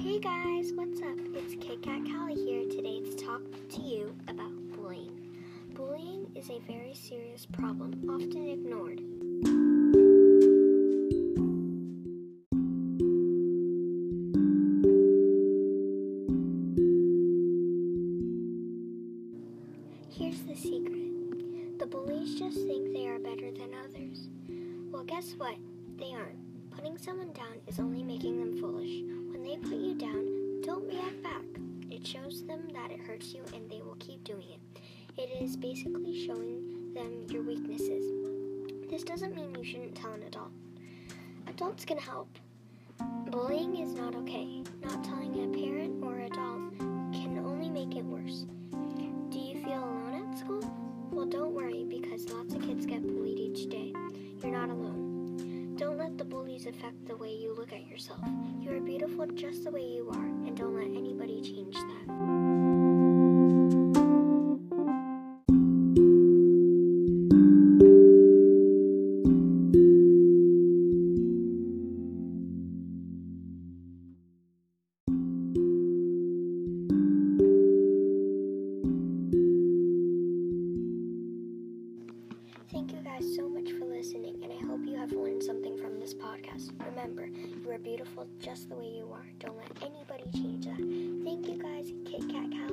Hey guys, what's up? It's Kitkatkally here today to talk to you about bullying. Bullying is a very serious problem, often ignored. Here's the secret the bullies just think they are better than others. Well, guess what? They aren't. Putting someone down is only making that it hurts you and they will keep doing it. It is basically showing them your weaknesses. This doesn't mean you shouldn't tell an adult. Adults can help. Bullying is not okay. Not telling a parent or adult can only make it worse. Do you feel alone at school? Well, don't worry because lots of kids get bullied each day. You're not alone. Don't let the bullies affect the way you look at yourself. You are beautiful just the way you are, Thank you guys so much for listening, and I hope you have learned something from this podcast. Remember, you are beautiful just the way you are. Don't let anybody change that. Thank you guys, Kitkatkally.